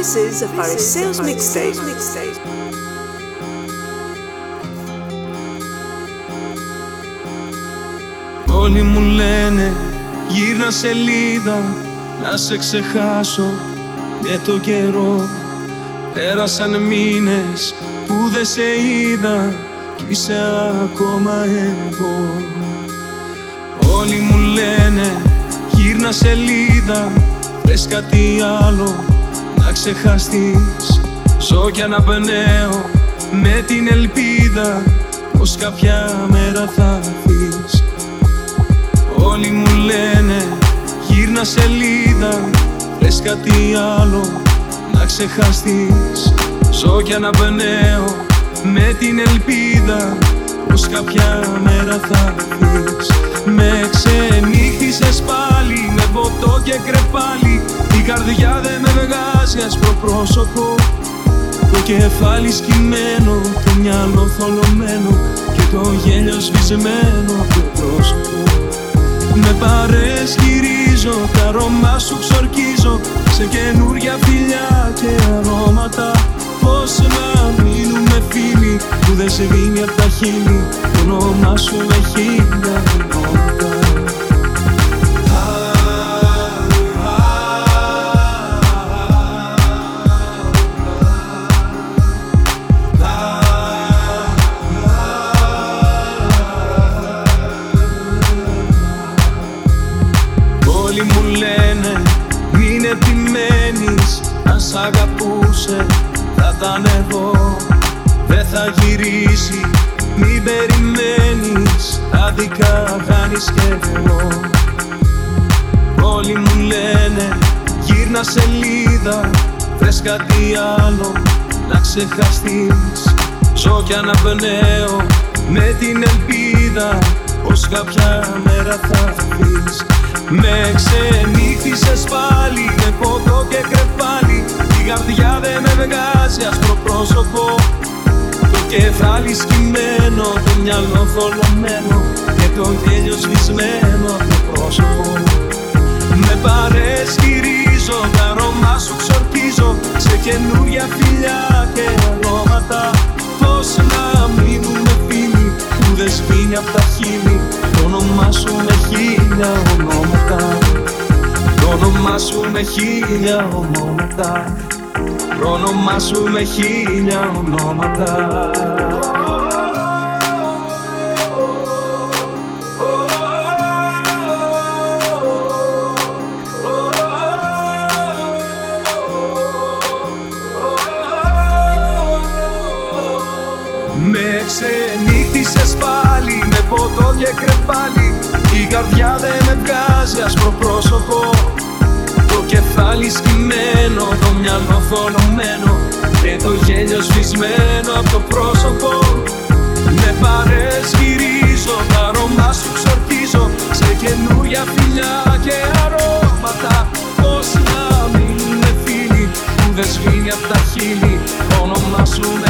This is a Phariseos mixtape. Όλοι μου λένε γύρνα σελίδα να σε ξεχάσω με το καιρό. Πέρασαν μήνες που δεν σε είδα κι είσαι ακόμα εδώ Όλοι μου λένε γύρνα σελίδα Πες κάτι άλλο να ξεχαστείς Ζω κι αναπνέω με την ελπίδα Πως κάποια μέρα θα έρθεις. Όλοι μου λένε γύρνα σελίδα Πες κάτι άλλο να ξεχαστείς. Ζω κι αναπνέω με την ελπίδα Πως κάποια μέρα θα έρθεις. Με ξενύχτησες πάλι με ποτό και κρεπάλι Η καρδιά δεν με βγάζει άσπρο πρόσωπο. Το κεφάλι σκυμμένο, το μυαλό θολωμένο Και το γέλιο σβησμένο από το πρόσωπο. Με παρέσκυρίζω, τα αρώμα σου ξορκίζω Σε καινούρια φιλιά και αρώματα. Πώς να μείνουμε φίλοι που δεν σε δίνει απ' τα χείλη Το όνομά σου με χίλια σελίδα Βρες κάτι άλλο να ξεχαστείς. Ζω κι αναπνέω με την ελπίδα Πως κάποια μέρα θα έρθεις. Με ξενύχτησες πάλι με ποτό και κρεπάλι Η καρδιά δεν με βγάζει άσπρο πρόσωπο. Το κεφάλι σκυμμένο, το μυαλό θολωμένο Και το γέλιο σβησμένο από το πρόσωπο. Με παρέσκυρίζω, τα αρώμα σου ξορκίζω. Σε καινούρια φιλιά και αρώματα Πώς να μείνουμε φίλοι που δεν σβήνει απ' τα χείλη. Το όνομά σου με χίλια ονόματα Το όνομά σου με χίλια ονόματα Το όνομά σου με χίλια ονόματα ποτό και κρεπάλι Η καρδιά δεν με βγάζει άσπρο πρόσωπο. Το κεφάλι σκυμμένο, το μυαλό θολωμένο. Και το γέλιο σβησμένο από το πρόσωπο. Με παρέσκυρίζω, τα αρώμα σου ξορκίζω. Σε καινούρια φιλιά και αρώματα Πώς να μείνουμε φίλοι που δεν σβήνει απ' τα χείλη Όνομά σου με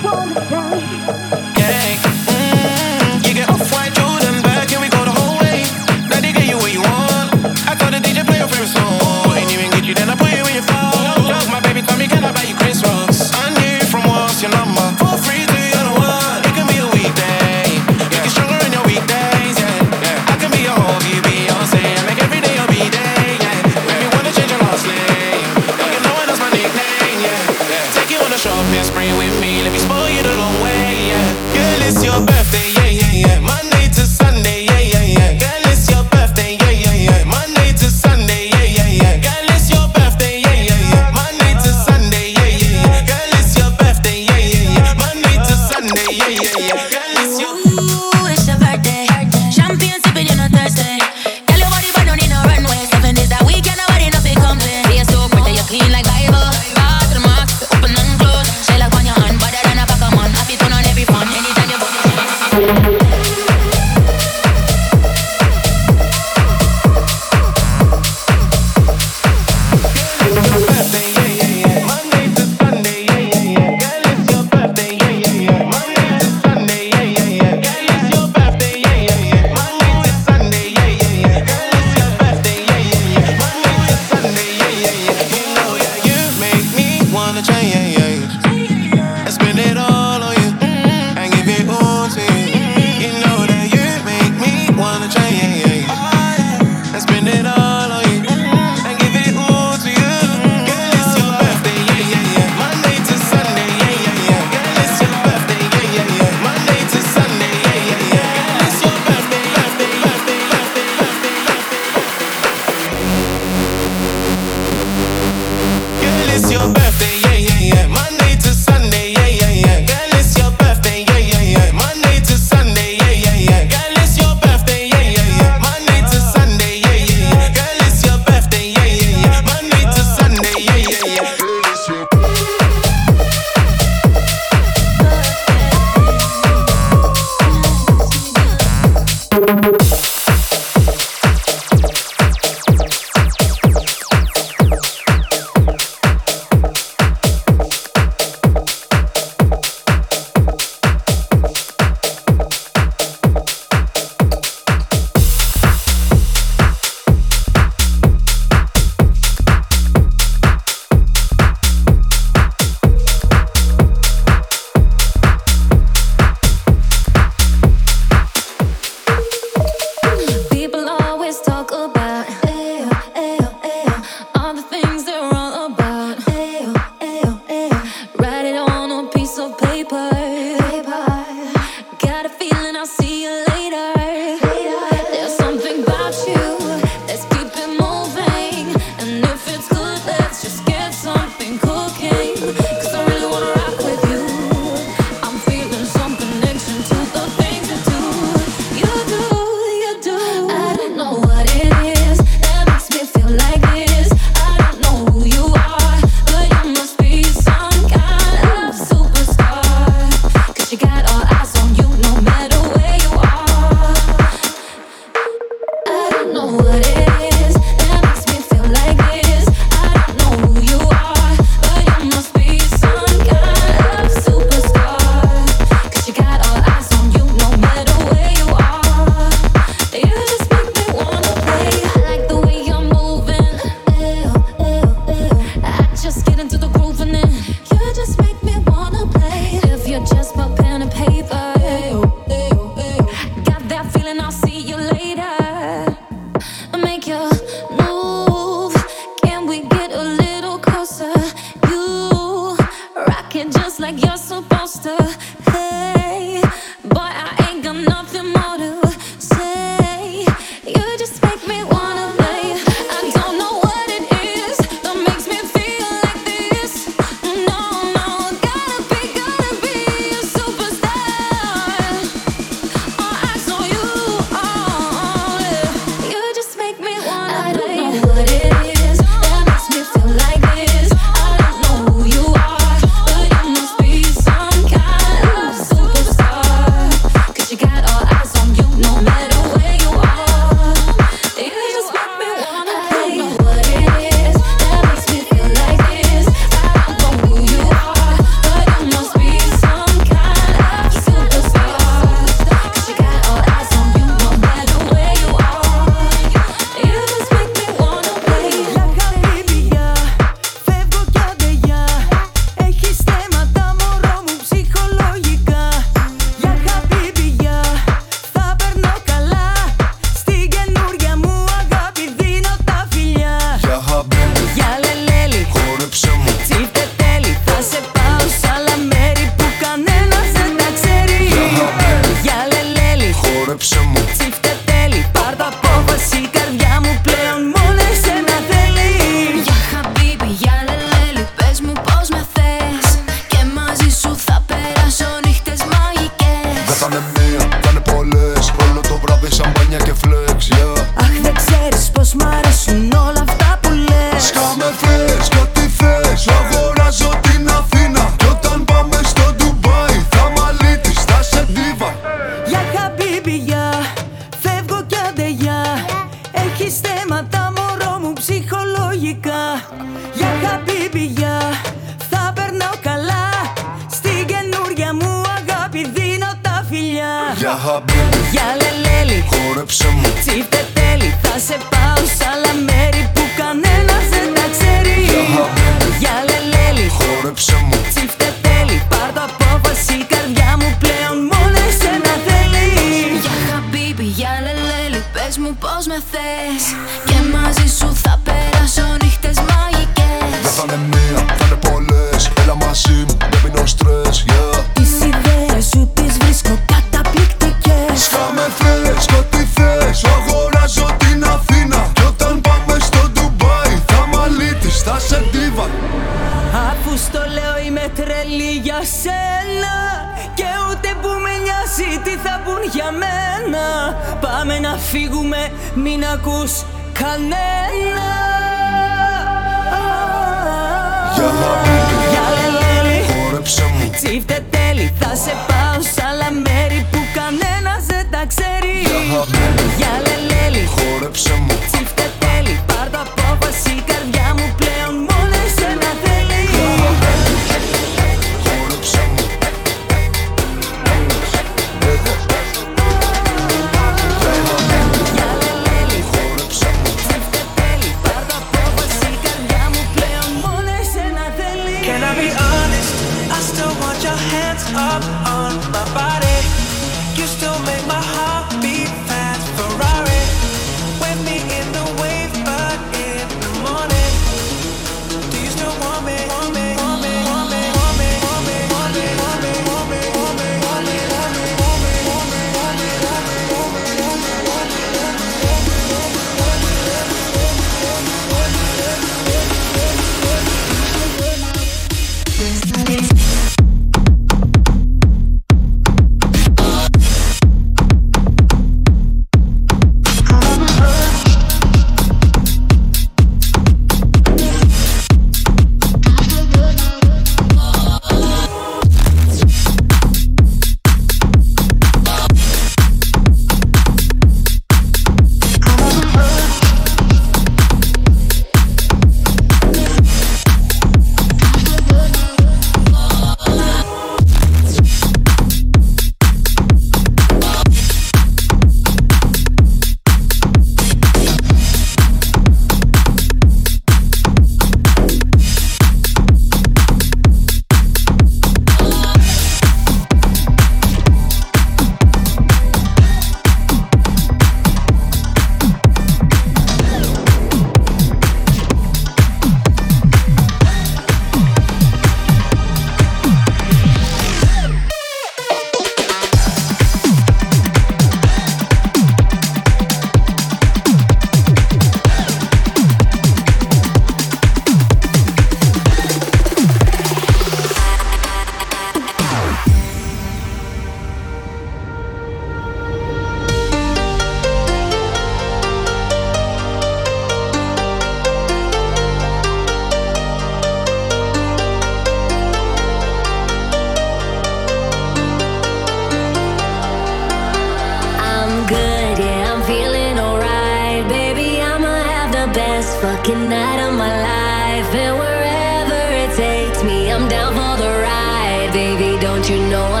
down for the ride. Baby, don't you know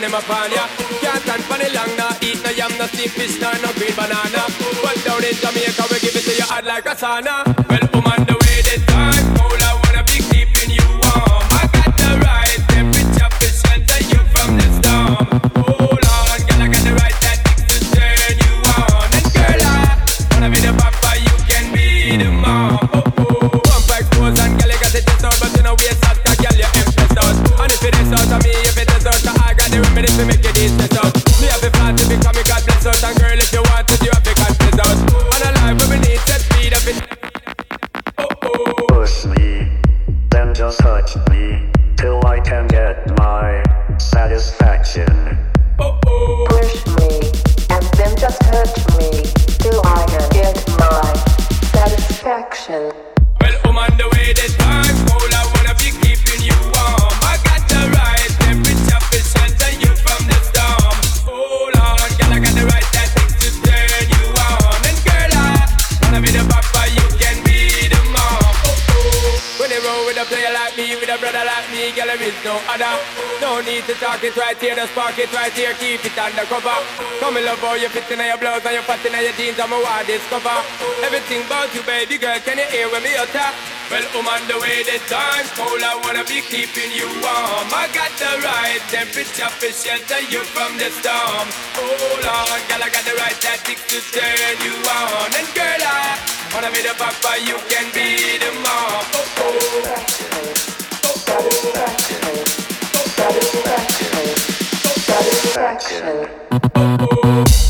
them body. times cold, I wanna be keeping you warm. I got the right temperature to shelter you from the storm. Hold on, girl, I got the right tactics to turn you on. And girl, I wanna be the papa, you can be the mom. Oh oh, oh oh, oh oh, oh oh.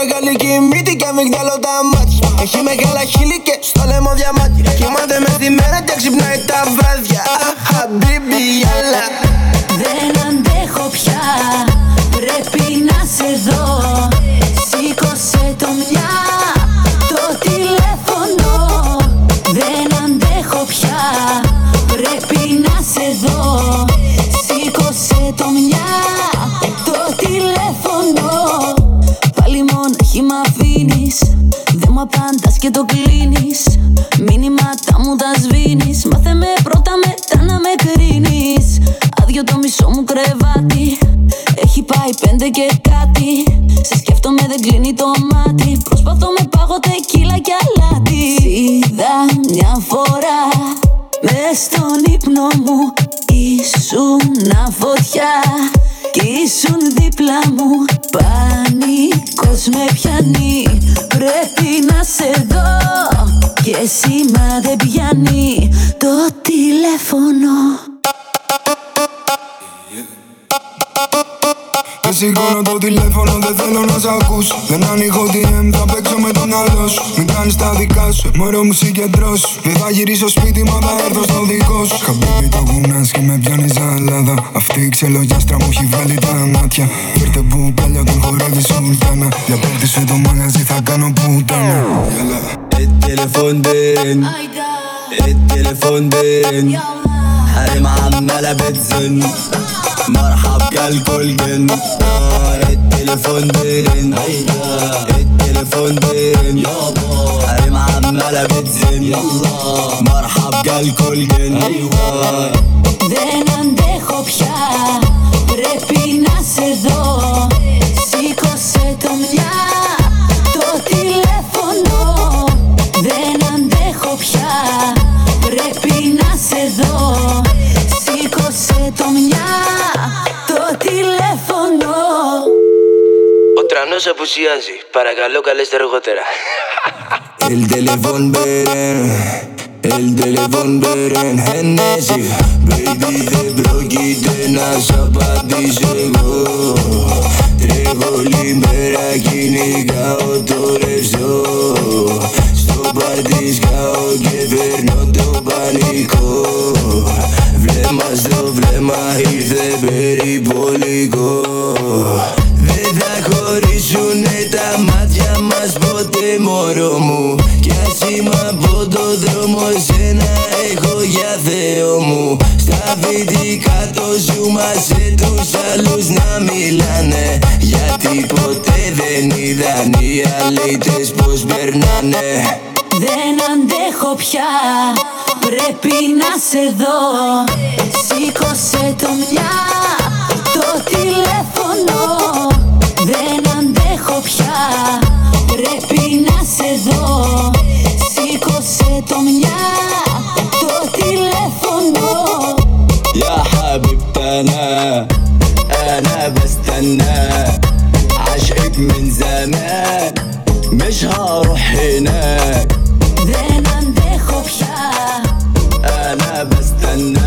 μεγάλη και και αμυγδαλό τα μάτια Έχει μεγάλα χείλη συγκεντρώσου Δεν θα γυρίσω σπίτι, μα θα έρθω στο δικό σου Χαμπίπι το γουνάς και με πιάνει ζαλάδα Αυτή η ξελογιάστρα μου έχει βάλει τα μάτια Φέρτε που παλιά τον χορεύει σουλτάνα Για πέρτη σου το μαγαζί θα κάνω πουτάνα التليفون دين التليفون دين حريم عمالة بتزن مرحب كالكل جن آه، التليفون دين التليفون فندق يابا حريم عمالة بتزن. يلا مرحب جالكوا الجن أيوه. Ven, andejo, pia, ناس sedo. Ο τρανός απουσιάζει Παρακαλώ καλέστε αργότερα. El teléfono beren, el teléfono beren Hennessy Baby δεν πρόκειται να σ' απαντήσω εγώ Τρέχω όλη μέρα κυνηγάω το ρευστό Στο πάρτι σκάω και φέρνω το πανικό Βλέμμα στο βλέμμα ήρθε περιπολικό Δεν θα χωρίσουνε τα μάτια μας ποτέ μωρό μου. Κι ας είμαι από το δρόμο σένα έχω για Θεό μου. Στα φοιτικά το ζούμε σε τους άλλους να μιλάνε. Γιατί ποτέ δεν είδαν οι αλήτες πως περνάνε. Δεν αντέχω πια Πρέπει να σε δω. Σήκωσε το μια Το τηλέφωνο Δεν αντέχω πια Πρέπει να σε δω Σήκωσε το μια Το τηλέφωνο يا حبيبتنا انا بستنى عشقك من زمان مش هروح هناك Δεν αντέχω πια انا بستنى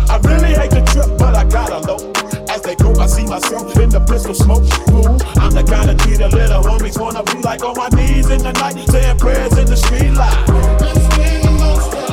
I really hate the trip, but I gotta low. As they go, I see myself in the pistol smoke. Ooh, I'm the kind of kid the little homies wanna be like on my knees in the night, saying prayers in the street light.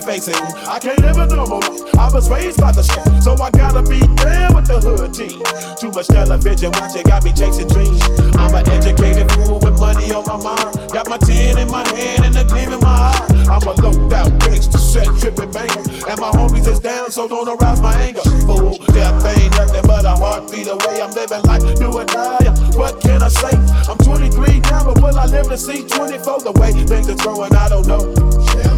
Facing. I can't live a normal life. I was raised by the street, so I gotta be there with the hood team. Too much television watching got me chasing dreams. I'm an educated fool with money on my mind. Got my tin in my hand and a gleam in my eye. I'm a low out gangster, set tripping banger. And my homies is down, so don't arouse my anger. Fool, death ain't nothing but a heartbeat away. I'm living life, do or die. What can I say? I'm 23 now, but will I live to see 24? The way things are growing, I don't know.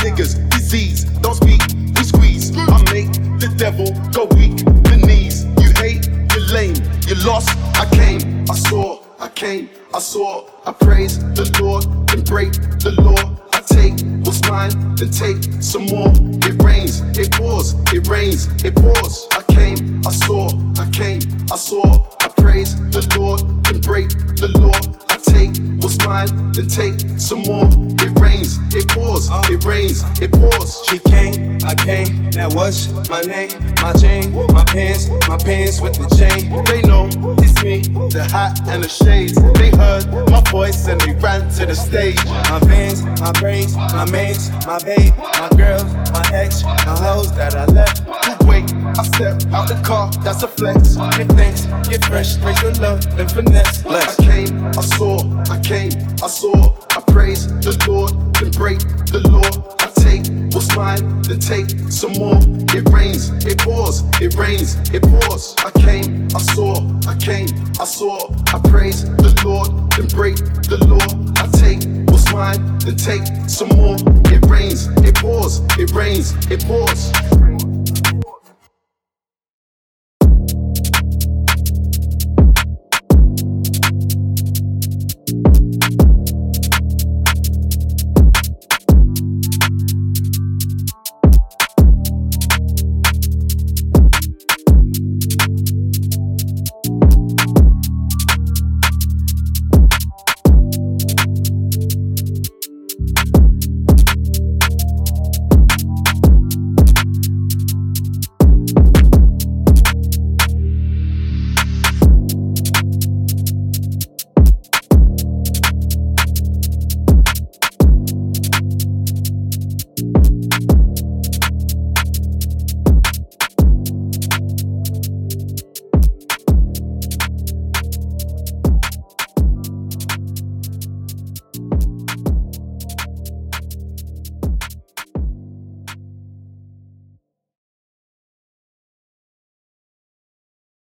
Niggas, disease, don't speak, we squeeze. I make the devil go weak, the knees. You hate, you're lame, you lost. I came, I saw, I came, I saw. I praise the Lord and break the law. I take what's mine, then take some more. It rains, it pours, it rains, it pours. I came, I saw, I came, I saw. I praise the Lord and break the law. Take what's mine, then take some more. It rains, it pours, it rains, it pours. She came, I came, that was my name, my chain, my pants, my pants with the chain. They know it's me, the hat and the shades. They heard my voice and they ran to the stage. My veins, my brains, my mates, my babe, my girls, my ex, my hoes that I left. Wait, I step out the car, that's a flex. Get thanks, get fresh, raise your love and finesse. Flex. I came, I saw, I came, I saw. I praise the Lord, then break the law. I take what's mine, then take some more. It rains, it pours, it rains, it pours. I came, I saw, I came, I saw. I praise the Lord, then break the law. I take what's mine, then take some more. It rains, it pours, it rains, it pours.